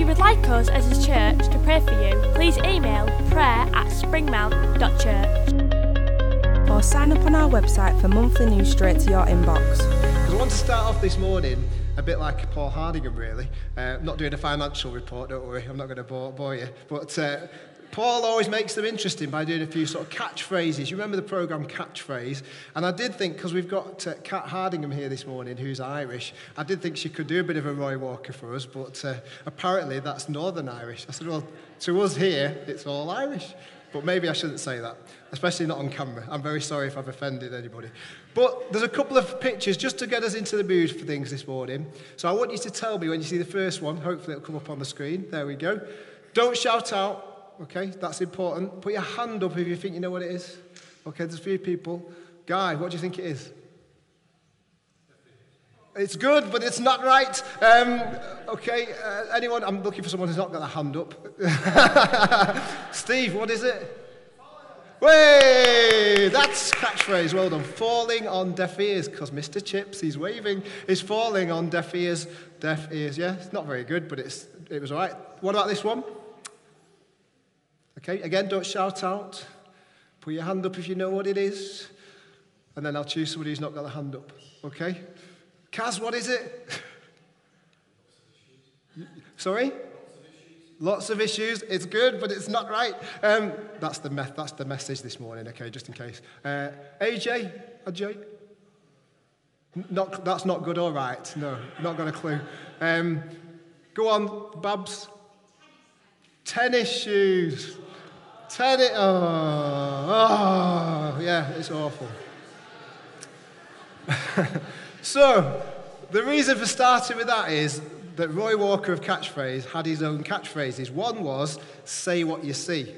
If you would like us as a church to pray for you, please email prayer at springmount.church. or sign up on our website for monthly news straight to your inbox. Because I want to start off this morning a bit like Paul Hardingham, really. Uh, not doing a financial report, don't worry, I'm not going to bore, bore you. But uh, Paul always makes them interesting by doing a few sort of catchphrases. You remember the programme Catchphrase? And I did think, because we've got uh, Kat Hardingham here this morning, who's Irish, I did think she could do a bit of a Roy Walker for us, but uh, apparently that's Northern Irish. I said, well, to us here, it's all Irish. But maybe I shouldn't say that, especially not on camera. I'm very sorry if I've offended anybody. But there's a couple of pictures just to get us into the mood for things this morning. So I want you to tell me when you see the first one. Hopefully it'll come up on the screen. There we go. Don't shout out. Okay, that's important. Put your hand up if you think you know what it is. Okay, there's a few people. Guy, what do you think it is? It's good, but it's not right. Um, okay, uh, anyone? I'm looking for someone who's not got a hand up. Steve, what is it? Way! That's catchphrase. Well done. Falling on deaf ears, because Mr. Chips, he's waving, is falling on deaf ears. Deaf ears, yeah. It's not very good, but it's, it was all right. What about this one? Okay, again, don't shout out. Put your hand up if you know what it is. And then I'll choose somebody who's not got a hand up. Okay? Kaz, what is it? Sorry? Lots of issues. It's good, but it's not right. Um, that's, the me- that's the message this morning, okay, just in case. Uh, AJ? N- Not, that's not good all right. No, not got a clue. Um, go on, Babs. Tennis shoes. Tennis. Oh, oh, yeah, it's awful. so, the reason for starting with that is that Roy Walker of Catchphrase had his own catchphrases. One was, say what you see.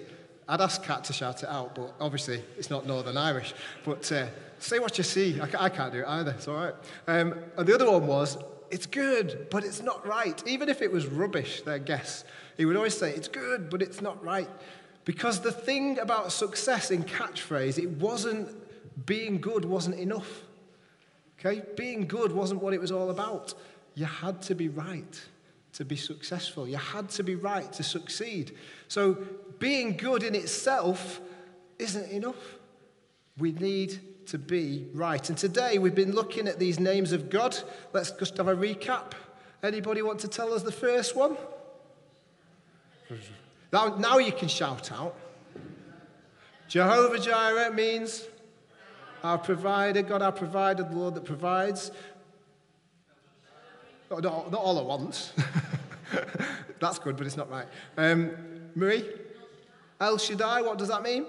I'd ask Kat to shout it out, but obviously it's not Northern Irish. But uh, say what you see. I, I can't do it either, it's all right. Um, and the other one was, it's good, but it's not right. Even if it was rubbish, their guess, he would always say, it's good, but it's not right. Because the thing about success in catchphrase, it wasn't being good wasn't enough. Okay? Being good wasn't what it was all about. You had to be right to be successful. You had to be right to succeed. So being good in itself isn't enough. We need to be right. And today we've been looking at these names of God. Let's just have a recap. Anybody want to tell us the first one? Now, now you can shout out. Jehovah Jireh means our provider, God our provider, the Lord that provides. Oh, not, not all at once. That's good, but it's not right. Um, Marie? El Shaddai, what does that mean?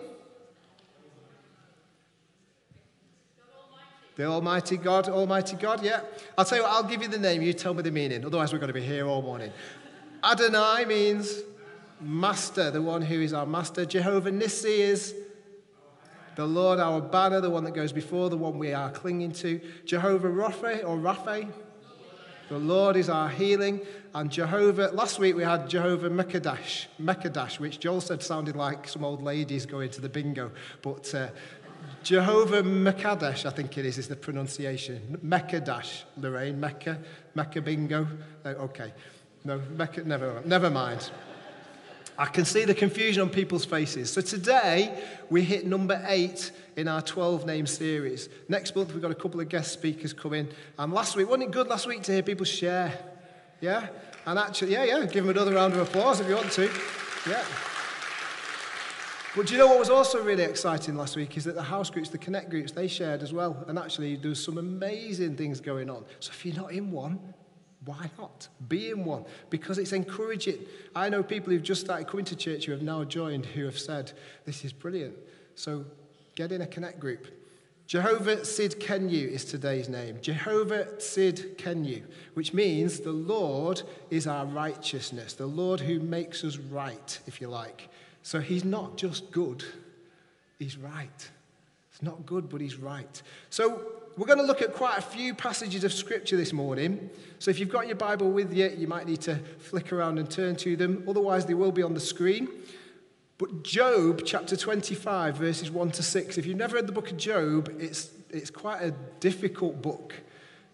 The Almighty God, Almighty God, yeah. I'll tell you what, I'll give you the name, you tell me the meaning. Otherwise, we're going to be here all morning. Adonai means master, the one who is our master. Jehovah Nissi is the Lord our banner, the one that goes before, the one we are clinging to. Jehovah Rapha or Rapha, the Lord is our healing. And Jehovah, last week we had Jehovah Mekadash, Mekadash, which Joel said sounded like some old ladies going to the bingo. But uh, Jehovah Mekadesh, I think it is, is the pronunciation. Mekadash, Lorraine, Mecca, Mecca bingo. Uh, okay. No, Mecca, never, never mind. I can see the confusion on people's faces. So today we hit number eight in our 12 name series. Next month we've got a couple of guest speakers coming. And last week, wasn't it good last week to hear people share? Yeah? And actually, yeah, yeah, give them another round of applause if you want to. Yeah. But do you know what was also really exciting last week is that the house groups, the connect groups, they shared as well. And actually, there was some amazing things going on. So if you're not in one, why not? Be in one because it's encouraging. I know people who've just started coming to church who have now joined who have said, This is brilliant. So get in a connect group. Jehovah Tsidkenu is today's name. Jehovah Tsidkenu, which means the Lord is our righteousness, the Lord who makes us right, if you like. So he's not just good, he's right. It's not good, but he's right. So we're going to look at quite a few passages of scripture this morning. So if you've got your Bible with you, you might need to flick around and turn to them. Otherwise, they will be on the screen. But Job chapter 25, verses 1 to 6. If you've never read the book of Job, it's, it's quite a difficult book.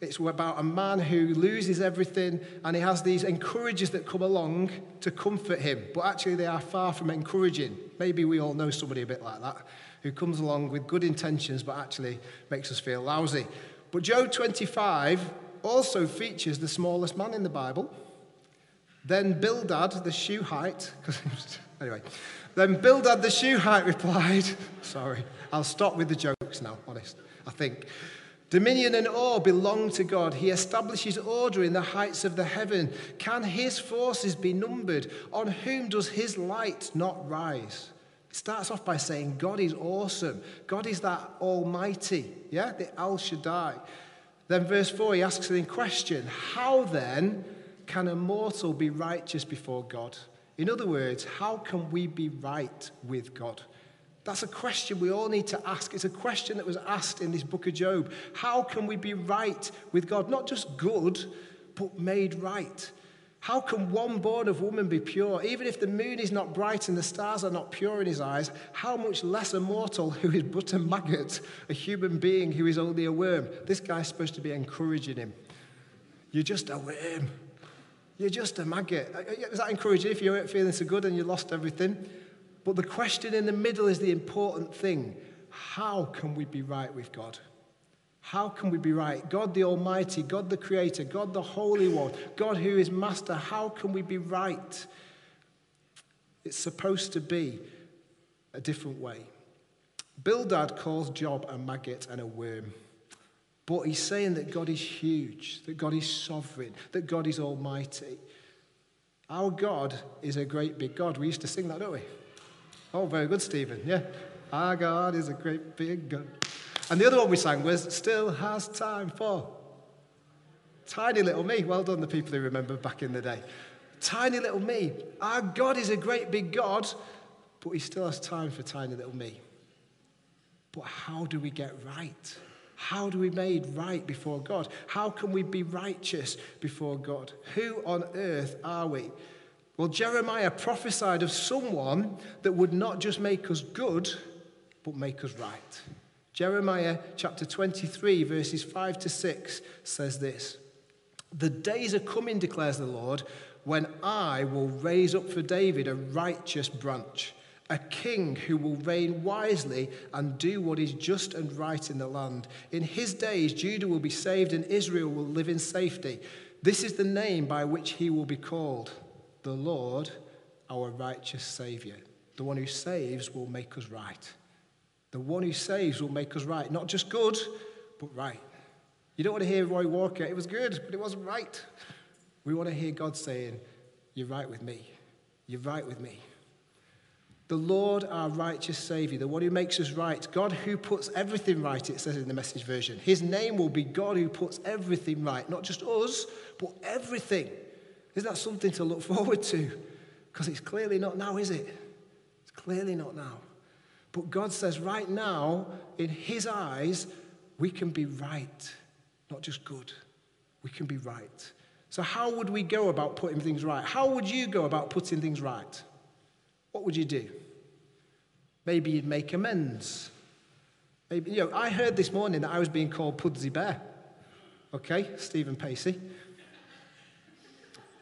It's about a man who loses everything and he has these encouragers that come along to comfort him. But actually, they are far from encouraging. Maybe we all know somebody a bit like that who comes along with good intentions but actually makes us feel lousy. But Job 25 also features the smallest man in the Bible. Then Bildad the shoe Shuhite, anyway, then Bildad the Shuhite replied, Sorry, I'll stop with the jokes now, honest, I think. Dominion and awe belong to God. He establishes order in the heights of the heaven. Can his forces be numbered? On whom does his light not rise? It starts off by saying God is awesome. God is that almighty, yeah, the El Shaddai. Then verse 4, he asks the question How then can a mortal be righteous before God? In other words, how can we be right with God? That's a question we all need to ask. It's a question that was asked in this book of Job. How can we be right with God? Not just good, but made right. How can one born of woman be pure? Even if the moon is not bright and the stars are not pure in his eyes, how much less a mortal who is but a maggot, a human being who is only a worm? This guy's supposed to be encouraging him. You're just a worm. You're just a maggot. Uh, uh, is that encouraging if you weren't feeling so good and you lost everything? But the question in the middle is the important thing. How can we be right with God? How can we be right? God the Almighty, God the Creator, God the Holy One, God who is Master, how can we be right? It's supposed to be a different way. Bildad calls Job a maggot and a worm. But he's saying that God is huge, that God is sovereign, that God is almighty. Our God is a great big God. We used to sing that, don't we? Oh, very good, Stephen. Yeah. Our God is a great big God. And the other one we sang was Still Has Time for. Tiny little me. Well done, the people who remember back in the day. Tiny little me. Our God is a great big God, but He still has time for tiny little me. But how do we get right? How do we made right before God? How can we be righteous before God? Who on earth are we? Well, Jeremiah prophesied of someone that would not just make us good, but make us right. Jeremiah chapter 23, verses 5 to 6 says this The days are coming, declares the Lord, when I will raise up for David a righteous branch a king who will reign wisely and do what is just and right in the land. In his days, Judah will be saved and Israel will live in safety. This is the name by which he will be called the Lord, our righteous Savior. The one who saves will make us right. The one who saves will make us right. Not just good, but right. You don't want to hear Roy Walker, it was good, but it wasn't right. We want to hear God saying, You're right with me. You're right with me. The Lord, our righteous Savior, the one who makes us right, God who puts everything right, it says in the message version. His name will be God who puts everything right, not just us, but everything. Isn't that something to look forward to? Because it's clearly not now, is it? It's clearly not now. But God says, right now, in His eyes, we can be right, not just good. We can be right. So, how would we go about putting things right? How would you go about putting things right? what would you do? Maybe you'd make amends. Maybe, you know, I heard this morning that I was being called Pudsey Bear. Okay, Stephen Pacey.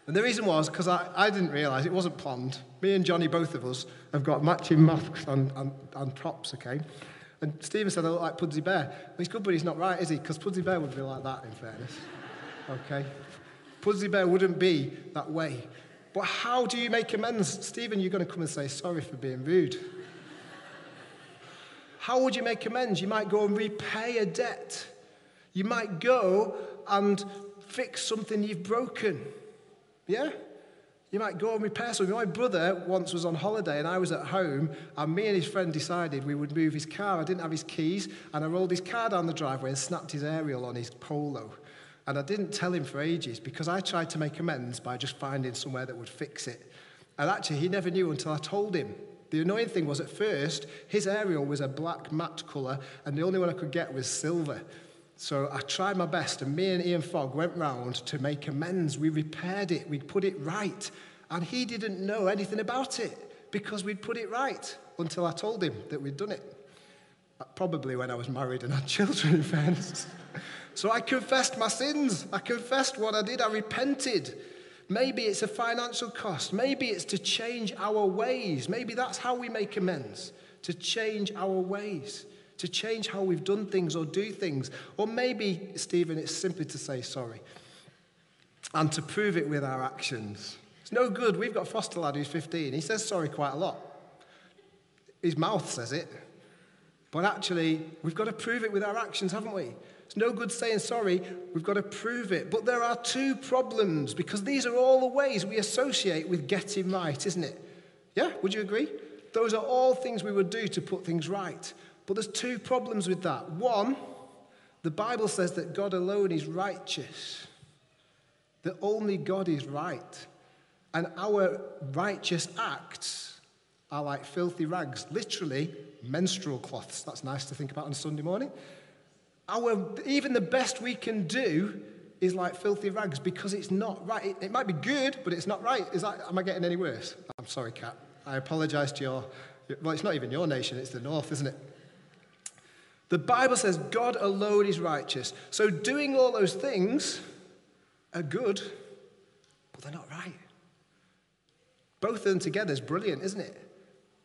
And the reason was because I, I didn't realise it wasn't planned. Me and Johnny, both of us, have got matching masks and, and, and props, okay? And Stephen said I look like Pudsey Bear. Well, he's good, but he's not right, is he? Because Pudsey Bear would be like that, in fairness. Okay? Pudsey Bear wouldn't be that way. But how do you make amends? Stephen, you're going to come and say sorry for being rude. How would you make amends? You might go and repay a debt. You might go and fix something you've broken. Yeah? You might go and repair something. My brother once was on holiday and I was at home, and me and his friend decided we would move his car. I didn't have his keys, and I rolled his car down the driveway and snapped his aerial on his polo. And I didn't tell him for ages because I tried to make amends by just finding somewhere that would fix it. And actually, he never knew until I told him. The annoying thing was at first, his aerial was a black matte colour, and the only one I could get was silver. So I tried my best, and me and Ian Fogg went round to make amends. We repaired it, we put it right, and he didn't know anything about it because we'd put it right until I told him that we'd done it. Uh, Probably when I was married and had children, in fairness. So I confessed my sins. I confessed what I did. I repented. Maybe it's a financial cost. Maybe it's to change our ways. Maybe that's how we make amends to change our ways, to change how we've done things or do things. Or maybe, Stephen, it's simply to say sorry and to prove it with our actions. It's no good. We've got a foster lad who's 15. He says sorry quite a lot. His mouth says it. But actually, we've got to prove it with our actions, haven't we? It's no good saying sorry, we've got to prove it. But there are two problems because these are all the ways we associate with getting right, isn't it? Yeah, would you agree? Those are all things we would do to put things right. But there's two problems with that. One, the Bible says that God alone is righteous, that only God is right. And our righteous acts are like filthy rags, literally menstrual cloths. That's nice to think about on Sunday morning. Our, even the best we can do is like filthy rags because it's not right. It, it might be good, but it's not right. Is that, am I getting any worse? I'm sorry, Kat. I apologize to your, well, it's not even your nation, it's the north, isn't it? The Bible says God alone is righteous. So doing all those things are good, but they're not right. Both of them together is brilliant, isn't it?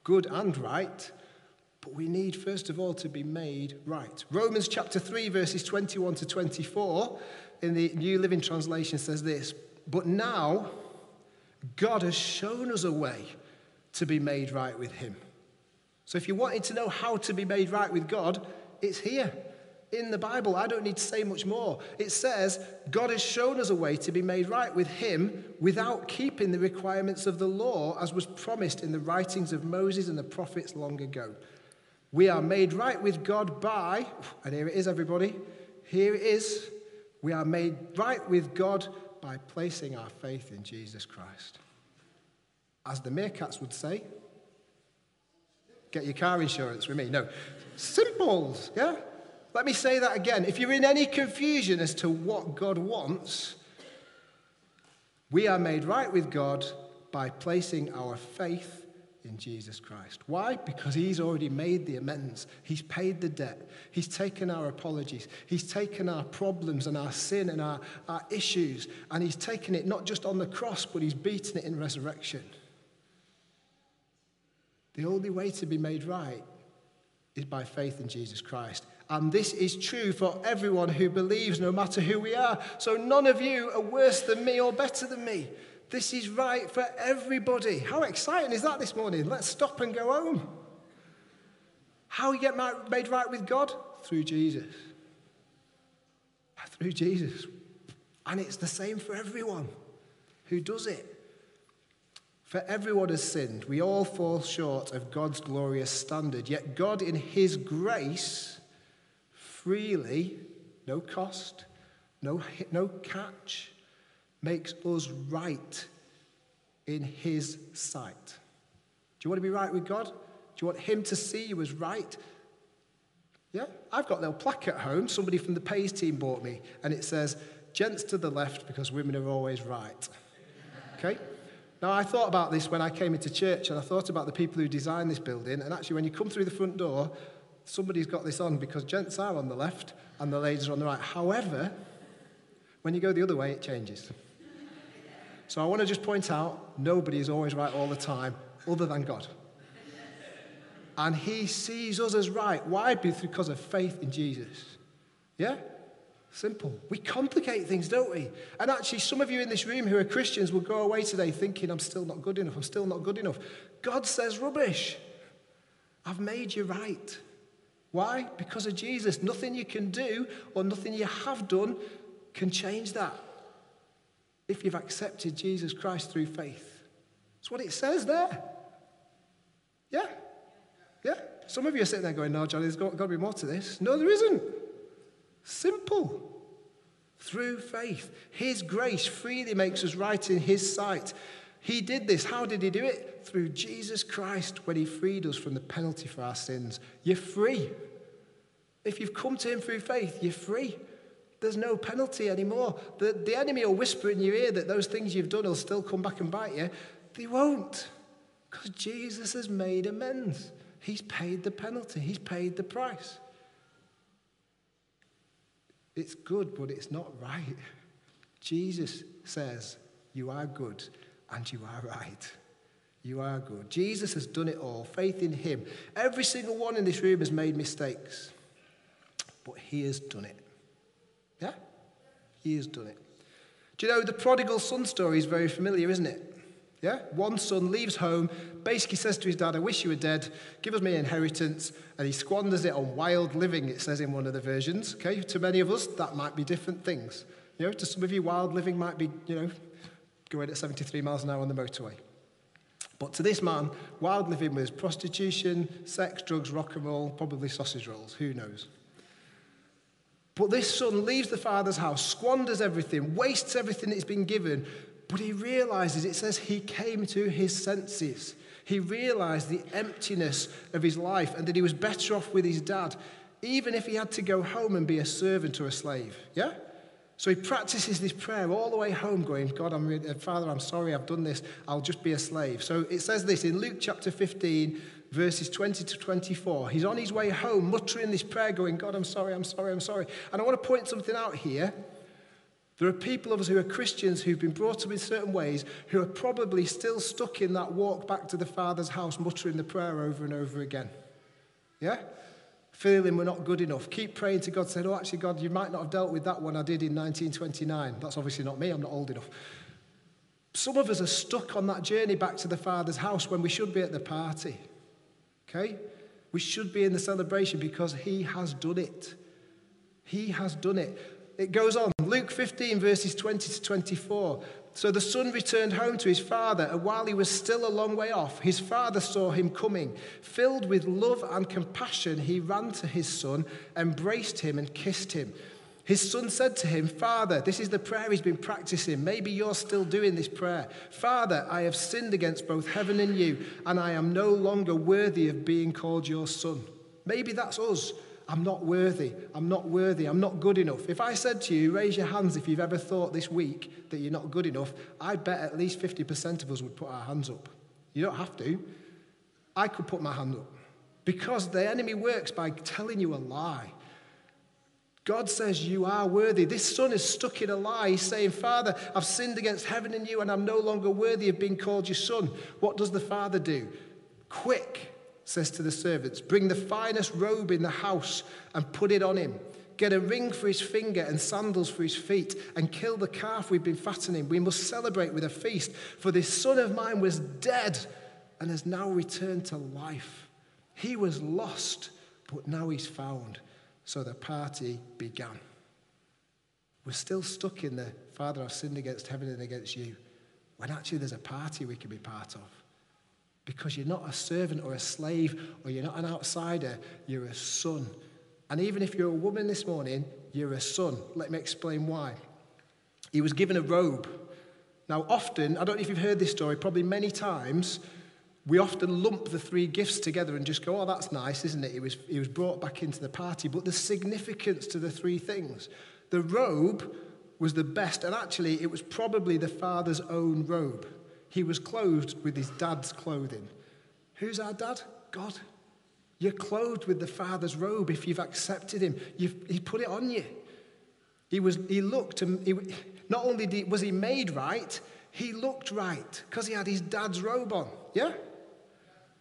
Good and right. But we need, first of all, to be made right. Romans chapter 3, verses 21 to 24, in the New Living Translation says this But now, God has shown us a way to be made right with Him. So if you wanted to know how to be made right with God, it's here in the Bible. I don't need to say much more. It says, God has shown us a way to be made right with Him without keeping the requirements of the law, as was promised in the writings of Moses and the prophets long ago. We are made right with God by, and here it is, everybody. Here it is. We are made right with God by placing our faith in Jesus Christ. As the meerkats would say, get your car insurance with me. No, simples, yeah? Let me say that again. If you're in any confusion as to what God wants, we are made right with God by placing our faith in Jesus Christ. Why? Because He's already made the amends. He's paid the debt. He's taken our apologies. He's taken our problems and our sin and our, our issues, and He's taken it not just on the cross, but He's beaten it in resurrection. The only way to be made right is by faith in Jesus Christ. And this is true for everyone who believes, no matter who we are. So none of you are worse than me or better than me. This is right for everybody. How exciting is that this morning? Let's stop and go home. How you get made right with God? Through Jesus. Through Jesus. And it's the same for everyone who does it. For everyone has sinned. We all fall short of God's glorious standard. Yet God, in His grace, freely, no cost, no, no catch, makes us right in His sight. Do you want to be right with God? Do you want Him to see you as right? Yeah, I've got a little plaque at home. Somebody from the Pays team bought me, and it says, Gents to the left because women are always right. Okay? Now, I thought about this when I came into church, and I thought about the people who designed this building. And actually, when you come through the front door, somebody's got this on because gents are on the left and the ladies are on the right. However, when you go the other way, it changes. So I want to just point out nobody is always right all the time, other than God. And He sees us as right. Why? Because of faith in Jesus. Yeah? Simple. We complicate things, don't we? And actually, some of you in this room who are Christians will go away today thinking, I'm still not good enough, I'm still not good enough. God says, rubbish. I've made you right. Why? Because of Jesus. Nothing you can do or nothing you have done can change that if you've accepted Jesus Christ through faith. That's what it says there. Yeah? Yeah? Some of you are sitting there going, no, Johnny, there's got, got to be more to this. No, there isn't. Simple. Through faith. His grace freely makes us right in His sight. He did this. How did he do it? Through Jesus Christ when he freed us from the penalty for our sins. You're free. If you've come to him through faith, you're free. There's no penalty anymore. The, the enemy will whisper in your ear that those things you've done will still come back and bite you. They won't, because Jesus has made amends. He's paid the penalty, He's paid the price. It's good, but it's not right. Jesus says, You are good and you are right. You are good. Jesus has done it all. Faith in Him. Every single one in this room has made mistakes, but He has done it. Yeah? He has done it. Do you know the prodigal son story is very familiar, isn't it? Yeah? One son leaves home, basically says to his dad, I wish you were dead, give us my inheritance, and he squanders it on wild living, it says in one of the versions. Okay? To many of us, that might be different things. You know, to some of you, wild living might be, you know, going at 73 miles an hour on the motorway. But to this man, wild living was prostitution, sex, drugs, rock and roll, probably sausage rolls, who knows? But this son leaves the father's house, squanders everything, wastes everything that he's been given, but he realizes, it says he came to his senses. He realized the emptiness of his life and that he was better off with his dad, even if he had to go home and be a servant or a slave. Yeah? So he practices this prayer all the way home, going, God, I'm really, Father, I'm sorry I've done this. I'll just be a slave. So it says this in Luke chapter 15, verses 20 to 24. He's on his way home, muttering this prayer, going, God, I'm sorry, I'm sorry, I'm sorry. And I want to point something out here. There are people of us who are Christians who've been brought up in certain ways who are probably still stuck in that walk back to the Father's house, muttering the prayer over and over again. Yeah? Feeling we're not good enough. Keep praying to God, saying, Oh, actually, God, you might not have dealt with that one I did in 1929. That's obviously not me, I'm not old enough. Some of us are stuck on that journey back to the Father's house when we should be at the party. Okay? We should be in the celebration because He has done it. He has done it. It goes on. Luke 15, verses 20 to 24. So the son returned home to his father, and while he was still a long way off, his father saw him coming. Filled with love and compassion, he ran to his son, embraced him, and kissed him. His son said to him, Father, this is the prayer he's been practicing. Maybe you're still doing this prayer. Father, I have sinned against both heaven and you, and I am no longer worthy of being called your son. Maybe that's us. I'm not worthy. I'm not worthy. I'm not good enough. If I said to you, raise your hands if you've ever thought this week that you're not good enough, I bet at least 50% of us would put our hands up. You don't have to. I could put my hand up. Because the enemy works by telling you a lie. God says you are worthy. This son is stuck in a lie. He's saying, Father, I've sinned against heaven and you, and I'm no longer worthy of being called your son. What does the father do? Quick, says to the servants, bring the finest robe in the house and put it on him. Get a ring for his finger and sandals for his feet, and kill the calf we've been fattening. We must celebrate with a feast, for this son of mine was dead and has now returned to life. He was lost, but now he's found. So the party began. We're still stuck in the Father, I've sinned against heaven and against you, when actually there's a party we can be part of. Because you're not a servant or a slave or you're not an outsider, you're a son. And even if you're a woman this morning, you're a son. Let me explain why. He was given a robe. Now, often, I don't know if you've heard this story, probably many times, we often lump the three gifts together and just go, oh, that's nice, isn't it? He was, he was brought back into the party. But the significance to the three things. The robe was the best, and actually, it was probably the father's own robe. He was clothed with his dad's clothing. Who's our dad? God. You're clothed with the father's robe if you've accepted him. You've, he put it on you. He, was, he looked, and he, not only was he made right, he looked right because he had his dad's robe on. Yeah?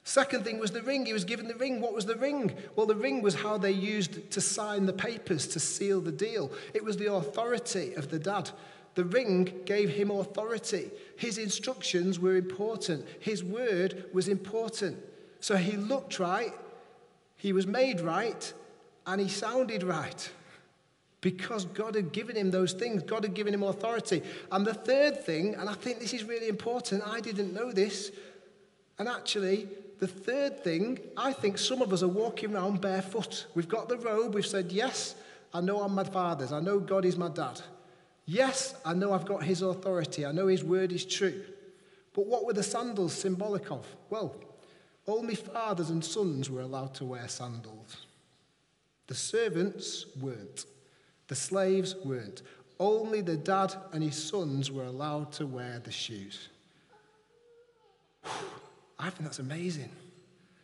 Second thing was the ring. He was given the ring. What was the ring? Well, the ring was how they used to sign the papers to seal the deal. It was the authority of the dad. The ring gave him authority. His instructions were important. His word was important. So he looked right, he was made right, and he sounded right. Because God had given him those things, God had given him authority. And the third thing, and I think this is really important, I didn't know this, and actually, the third thing, I think some of us are walking around barefoot. We've got the robe, we've said, Yes, I know I'm my father's, I know God is my dad. Yes, I know I've got his authority, I know his word is true. But what were the sandals symbolic of? Well, only fathers and sons were allowed to wear sandals. The servants weren't. The slaves weren't. Only the dad and his sons were allowed to wear the shoes. I think that's amazing.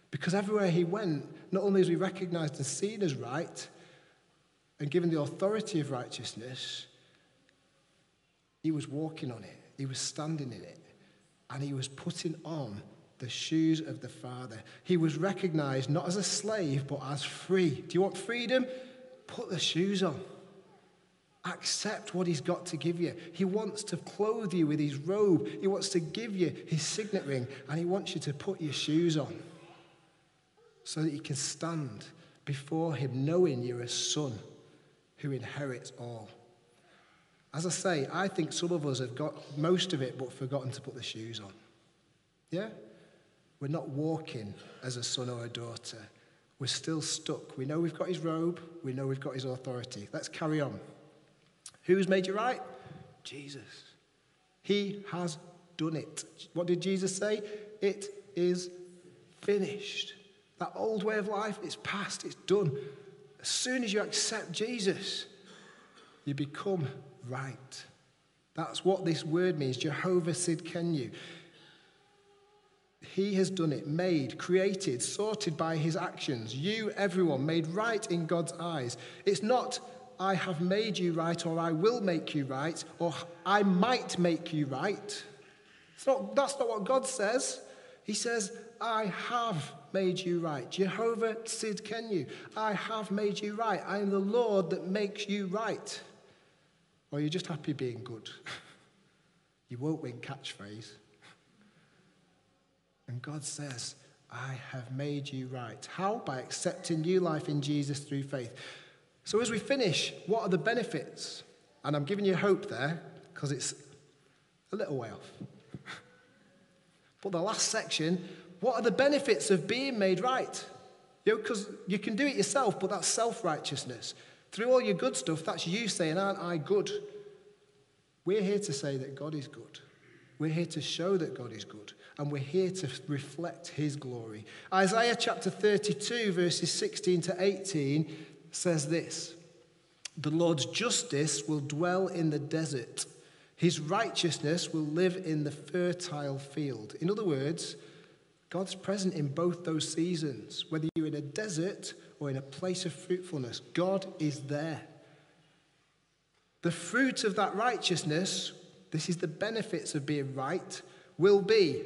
Because everywhere he went, not only is he recognized and seen as right and given the authority of righteousness, he was walking on it, he was standing in it, and he was putting on the shoes of the Father. He was recognized not as a slave, but as free. Do you want freedom? Put the shoes on. Accept what he's got to give you. He wants to clothe you with his robe. He wants to give you his signet ring, and he wants you to put your shoes on so that you can stand before him knowing you're a son who inherits all. As I say, I think some of us have got most of it but forgotten to put the shoes on. Yeah? We're not walking as a son or a daughter. We're still stuck. We know we've got his robe, we know we've got his authority. Let's carry on. Who's made you right? Jesus. He has done it. What did Jesus say? It is finished. That old way of life, is past, it's done. As soon as you accept Jesus, you become right. That's what this word means Jehovah Tsidkenu. He has done it, made, created, sorted by his actions. You, everyone, made right in God's eyes. It's not, I have made you right, or I will make you right, or I might make you right. It's not, that's not what God says. He says, I have made you right. Jehovah Tsidkenu, I have made you right. I am the Lord that makes you right. Or you're just happy being good. you won't win catchphrase. And God says, I have made you right. How? By accepting new life in Jesus through faith. So, as we finish, what are the benefits? And I'm giving you hope there because it's a little way off. but the last section, what are the benefits of being made right? You know, because you can do it yourself, but that's self righteousness. Through all your good stuff, that's you saying, Aren't I good? We're here to say that God is good. We're here to show that God is good. And we're here to reflect his glory. Isaiah chapter 32, verses 16 to 18 says this The Lord's justice will dwell in the desert, his righteousness will live in the fertile field. In other words, God's present in both those seasons. Whether you're in a desert or in a place of fruitfulness, God is there. The fruit of that righteousness, this is the benefits of being right, will be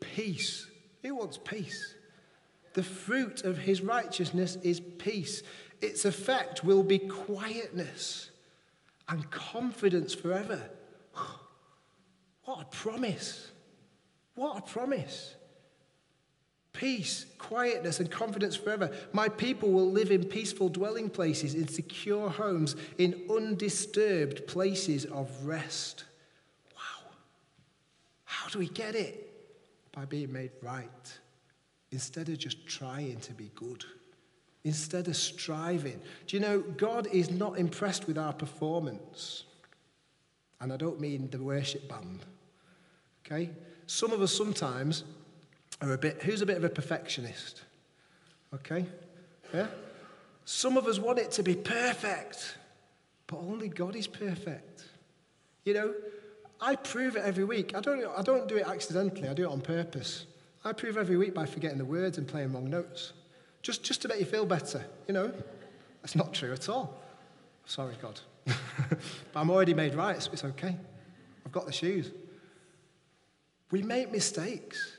peace. Who wants peace? The fruit of his righteousness is peace. Its effect will be quietness and confidence forever. What a promise! What a promise! Peace, quietness, and confidence forever. My people will live in peaceful dwelling places, in secure homes, in undisturbed places of rest. Wow. How do we get it? By being made right, instead of just trying to be good, instead of striving. Do you know, God is not impressed with our performance. And I don't mean the worship band. Okay? Some of us sometimes are a bit, who's a bit of a perfectionist? Okay? Yeah? Some of us want it to be perfect, but only God is perfect. You know, I prove it every week. I don't, I don't do it accidentally, I do it on purpose. I prove every week by forgetting the words and playing wrong notes. Just, just to make you feel better, you know? That's not true at all. Sorry, God. but I'm already made right, so it's okay. I've got the shoes. We make mistakes.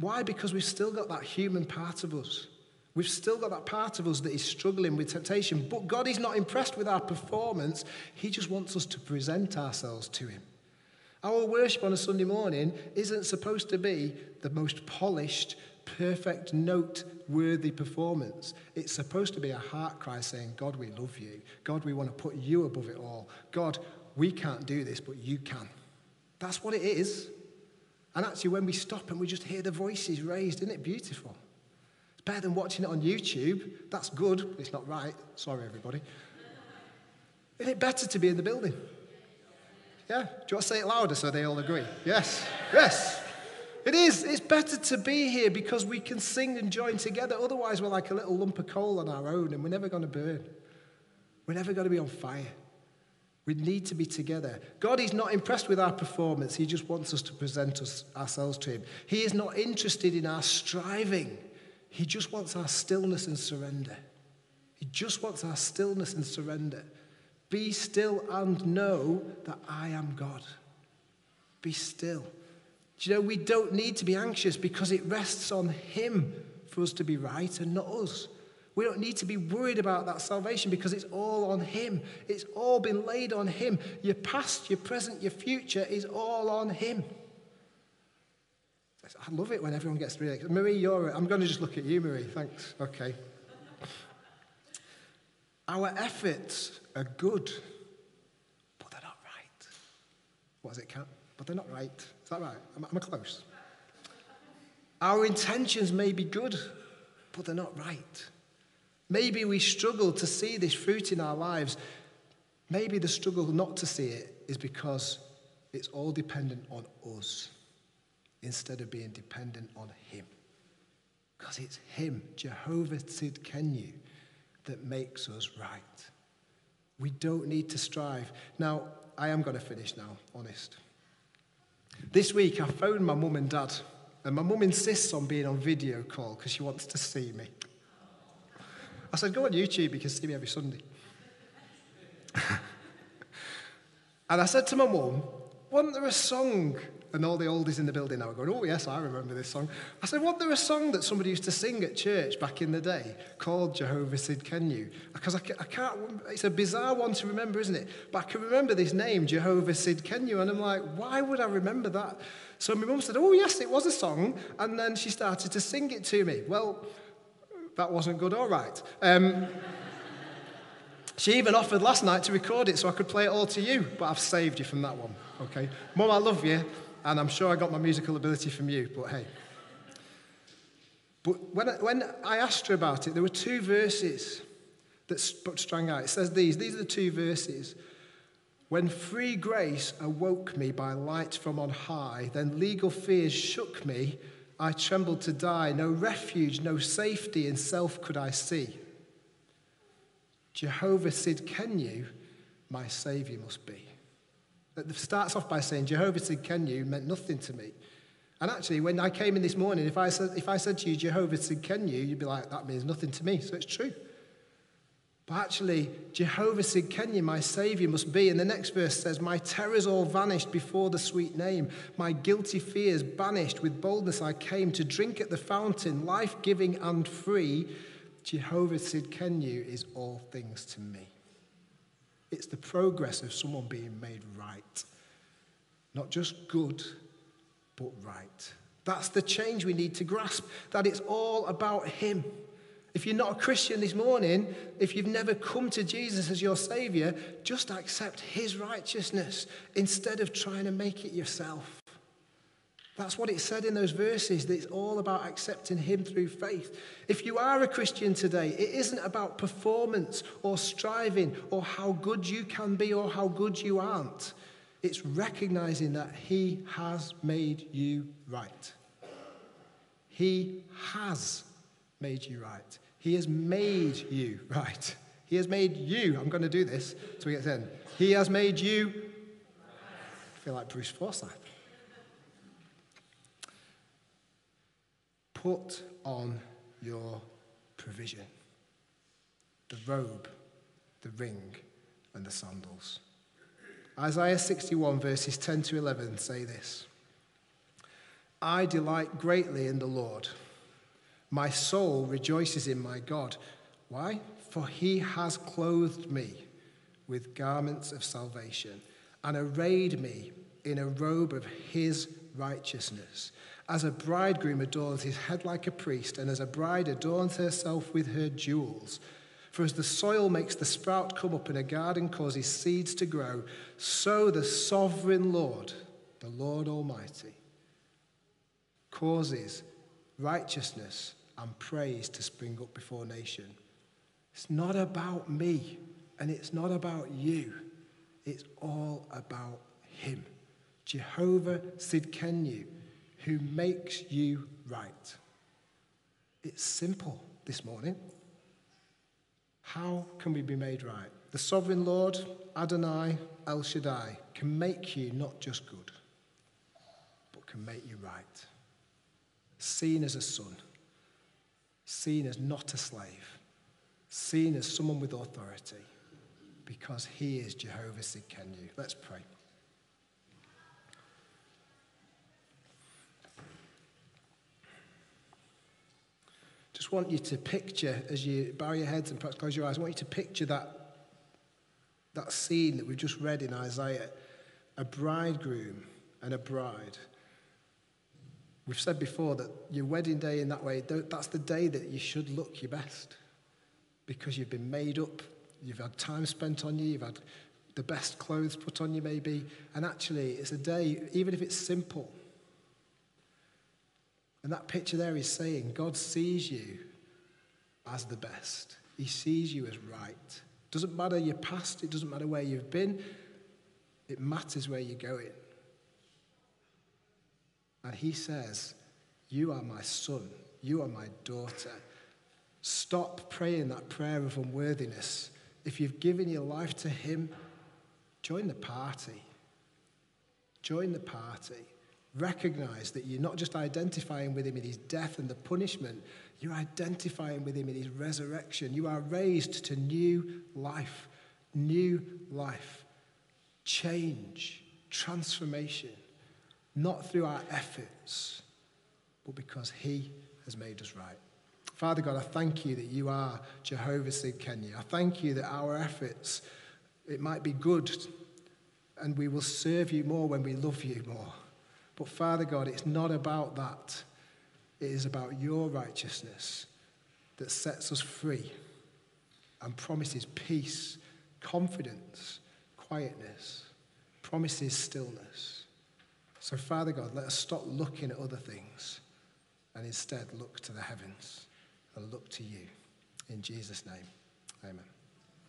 Why? Because we've still got that human part of us. We've still got that part of us that is struggling with temptation. But God is not impressed with our performance. He just wants us to present ourselves to Him. Our worship on a Sunday morning isn't supposed to be the most polished, perfect, note worthy performance. It's supposed to be a heart cry saying, God, we love you. God, we want to put you above it all. God, we can't do this, but you can. That's what it is. And actually, when we stop and we just hear the voices raised, isn't it beautiful? It's better than watching it on YouTube. That's good, but it's not right. Sorry, everybody. Isn't it better to be in the building? Yeah? Do you want to say it louder so they all agree? Yes. Yes. It is. It's better to be here because we can sing and join together. Otherwise, we're like a little lump of coal on our own and we're never going to burn. We're never going to be on fire. We need to be together. God is not impressed with our performance. He just wants us to present us, ourselves to Him. He is not interested in our striving. He just wants our stillness and surrender. He just wants our stillness and surrender. Be still and know that I am God. Be still. Do you know, we don't need to be anxious because it rests on Him for us to be right and not us. We don't need to be worried about that salvation because it's all on Him. It's all been laid on Him. Your past, your present, your future is all on Him. I love it when everyone gets really excited. Marie, you're. I'm going to just look at you, Marie. Thanks. Okay. Our efforts are good, but they're not right. What is it, Kat? But they're not right. Is that right? Am, am I close? Our intentions may be good, but they're not right. Maybe we struggle to see this fruit in our lives. Maybe the struggle not to see it is because it's all dependent on us instead of being dependent on Him. Because it's Him, Jehovah Tsidkenu, that makes us right. We don't need to strive. Now, I am going to finish now, honest. This week, I phoned my mum and dad, and my mum insists on being on video call because she wants to see me. I said, Go on YouTube, you can see me every Sunday. and I said to my mum, Wasn't there a song and all the oldies in the building now are going, oh, yes, I remember this song. I said, wasn't there a song that somebody used to sing at church back in the day called Jehovah Tsidkenu? Because I, I can't, it's a bizarre one to remember, isn't it? But I can remember this name, Jehovah Tsidkenu, and I'm like, why would I remember that? So my mum said, oh, yes, it was a song. And then she started to sing it to me. Well, that wasn't good, all right. Um, she even offered last night to record it so I could play it all to you, but I've saved you from that one, okay? Mum, I love you, and I'm sure I got my musical ability from you, but hey. But when I, when I asked her about it, there were two verses that sprang out. It says these these are the two verses. When free grace awoke me by light from on high, then legal fears shook me. I trembled to die. No refuge, no safety in self could I see. Jehovah Tsidkenu, my Saviour must be. It starts off by saying, Jehovah Tsidkenu meant nothing to me. And actually, when I came in this morning, if I said, if I said to you, Jehovah Tsidkenu, you'd be like, that means nothing to me. So it's true. But actually, Jehovah Tsidkenu, my Saviour, must be. And the next verse says, My terrors all vanished before the sweet name. My guilty fears banished. With boldness I came to drink at the fountain, life giving and free. Jehovah Tsidkenu is all things to me. It's the progress of someone being made right. Not just good, but right. That's the change we need to grasp, that it's all about Him. If you're not a Christian this morning, if you've never come to Jesus as your Savior, just accept His righteousness instead of trying to make it yourself. That's what it said in those verses, that it's all about accepting Him through faith. If you are a Christian today, it isn't about performance or striving or how good you can be or how good you aren't. It's recognizing that He has made you right. He has made you right. He has made you right. He has made you, I'm going to do this so we get to end. He has made you, I feel like Bruce Forsyth. Put on your provision the robe, the ring, and the sandals. Isaiah 61, verses 10 to 11 say this I delight greatly in the Lord. My soul rejoices in my God. Why? For he has clothed me with garments of salvation and arrayed me in a robe of his righteousness. As a bridegroom adorns his head like a priest, and as a bride adorns herself with her jewels. For as the soil makes the sprout come up in a garden causes seeds to grow, so the sovereign Lord, the Lord Almighty, causes righteousness and praise to spring up before nation. It's not about me and it's not about you. It's all about him. Jehovah Tsidkenu who makes you right. It's simple this morning. How can we be made right? The sovereign Lord, Adonai, El Shaddai, can make you not just good, but can make you right. Seen as a son, seen as not a slave, seen as someone with authority, because he is Jehovah Tsidkenu. Let's pray. just want you to picture, as you bow your heads and perhaps close your eyes, I want you to picture that, that scene that we've just read in Isaiah a bridegroom and a bride. We've said before that your wedding day in that way, that's the day that you should look your best because you've been made up, you've had time spent on you, you've had the best clothes put on you, maybe. And actually, it's a day, even if it's simple, and that picture there is saying God sees you as the best. He sees you as right. Doesn't matter your past, it doesn't matter where you've been, it matters where you're going. And he says, You are my son, you are my daughter. Stop praying that prayer of unworthiness. If you've given your life to him, join the party. Join the party. Recognize that you're not just identifying with him in his death and the punishment, you're identifying with him in his resurrection. You are raised to new life, new life, change, transformation, not through our efforts, but because he has made us right. Father God, I thank you that you are Jehovah Tsidkenu. I thank you that our efforts, it might be good, and we will serve you more when we love you more. But Father God, it's not about that. It is about your righteousness that sets us free and promises peace, confidence, quietness, promises stillness. So, Father God, let us stop looking at other things and instead look to the heavens and look to you. In Jesus' name, amen.